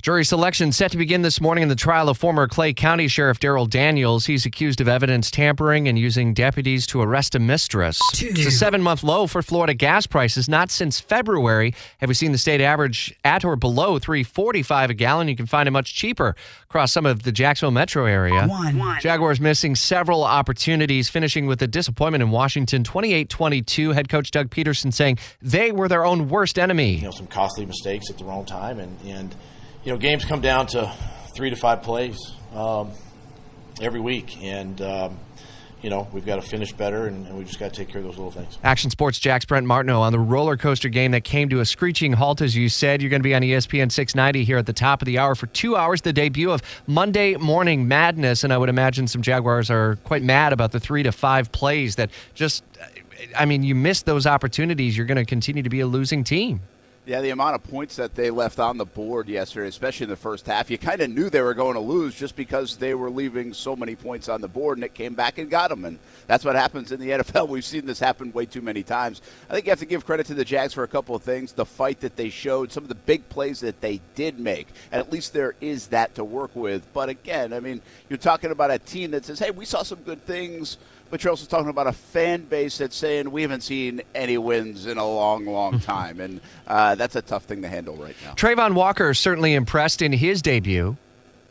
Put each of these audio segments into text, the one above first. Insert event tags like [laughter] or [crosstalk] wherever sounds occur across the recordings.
Jury selection set to begin this morning in the trial of former Clay County Sheriff Darryl Daniels. He's accused of evidence tampering and using deputies to arrest a mistress. It's a seven month low for Florida gas prices. Not since February have we seen the state average at or below 345 a gallon. You can find it much cheaper across some of the Jacksonville metro area. One. Jaguars missing several opportunities, finishing with a disappointment in Washington 28 22. Head coach Doug Pederson saying they were their own worst enemy. you know some costly mistakes at the wrong time, and and you know games come down to three to five plays um, every week, and um, you know we've got to finish better, and, and we just got to take care of those little things. Action Sports Jax Brent Martineau on the roller coaster game that came to a screeching halt, as you said. You're going to be on ESPN 690 here at the top of the hour for two hours, the debut of Monday Morning Madness. And I would imagine some Jaguars are quite mad about the three to five plays that just, I mean, you missed those opportunities. You're going to continue to be a losing team. Yeah, the amount of points that they left on the board yesterday, especially in the first half, you kind of knew they were going to lose just because they were leaving so many points on the board, and it came back and got them. And that's what happens in the [laughs] NFL. We've seen this happen way too many times. I think you have to give credit to the Jags for a couple of things: the fight that they showed, some of the big plays that they did make, and at least there is that to work with. But again, I mean, you're talking about a team that says, "Hey, we saw some good things." But you're also talking about a fan base that's saying we haven't seen any wins in a long, long [laughs] time, and uh, that's a tough thing to handle right now. Travon Walker certainly impressed in his debut.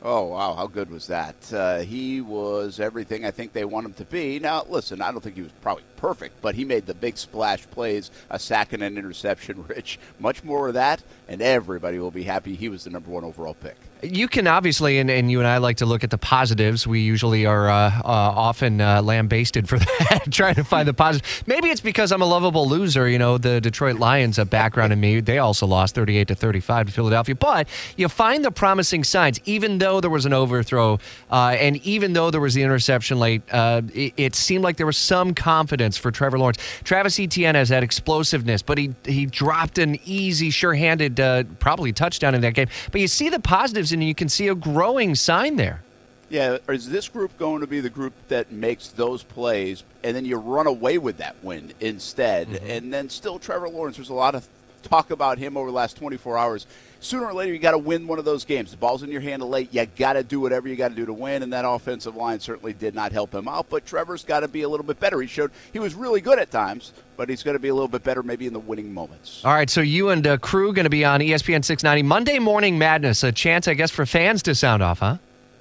Oh wow, how good was that? Uh, he was everything I think they want him to be. Now, listen, I don't think he was probably perfect, but he made the big splash plays, a sack and an interception. [laughs] Rich, much more of that, and everybody will be happy. He was the number one overall pick. You can obviously, and, and you and I like to look at the positives. We usually are uh, uh, often uh, lambasted for [laughs] that, trying to find the positive. Maybe it's because I'm a lovable loser. You know, the Detroit Lions, a background in me, they also lost 38 to 35 to Philadelphia. But you find the promising signs, even though there was an overthrow, uh, and even though there was the interception late, uh, it, it seemed like there was some confidence for Trevor Lawrence. Travis Etienne has that explosiveness, but he he dropped an easy, sure-handed, uh, probably touchdown in that game. But you see the positives, and you can see a growing sign there. Yeah, is this group going to be the group that makes those plays and then you run away with that win instead? Mm-hmm. And then still, Trevor Lawrence, there's a lot of talk about him over the last 24 hours. Sooner or later, you got to win one of those games. The ball's in your hand late. You got to do whatever you got to do to win, and that offensive line certainly did not help him out. But Trevor's got to be a little bit better. He showed he was really good at times, but he's going to be a little bit better maybe in the winning moments. All right, so you and uh, crew going to be on ESPN 690 Monday Morning Madness. A chance, I guess, for fans to sound off, huh?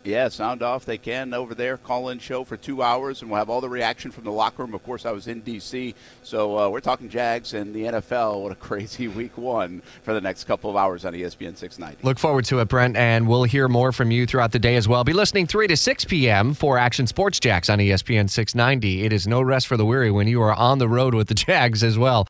Yeah, sound off. They can over there. Call in show for two hours, and we'll have all the reaction from the locker room. Of course, I was in D.C., so uh, we're talking Jags and the NFL. What a [laughs] crazy week one for the next couple of hours on ESPN 690. Look forward to it, Brent, and we'll hear more from you throughout the day as well. Be listening 3 to 6 p.m. for Action Sports Jax on ESPN 690. It is no rest for the weary when you are on the road with the [laughs] Jags as well.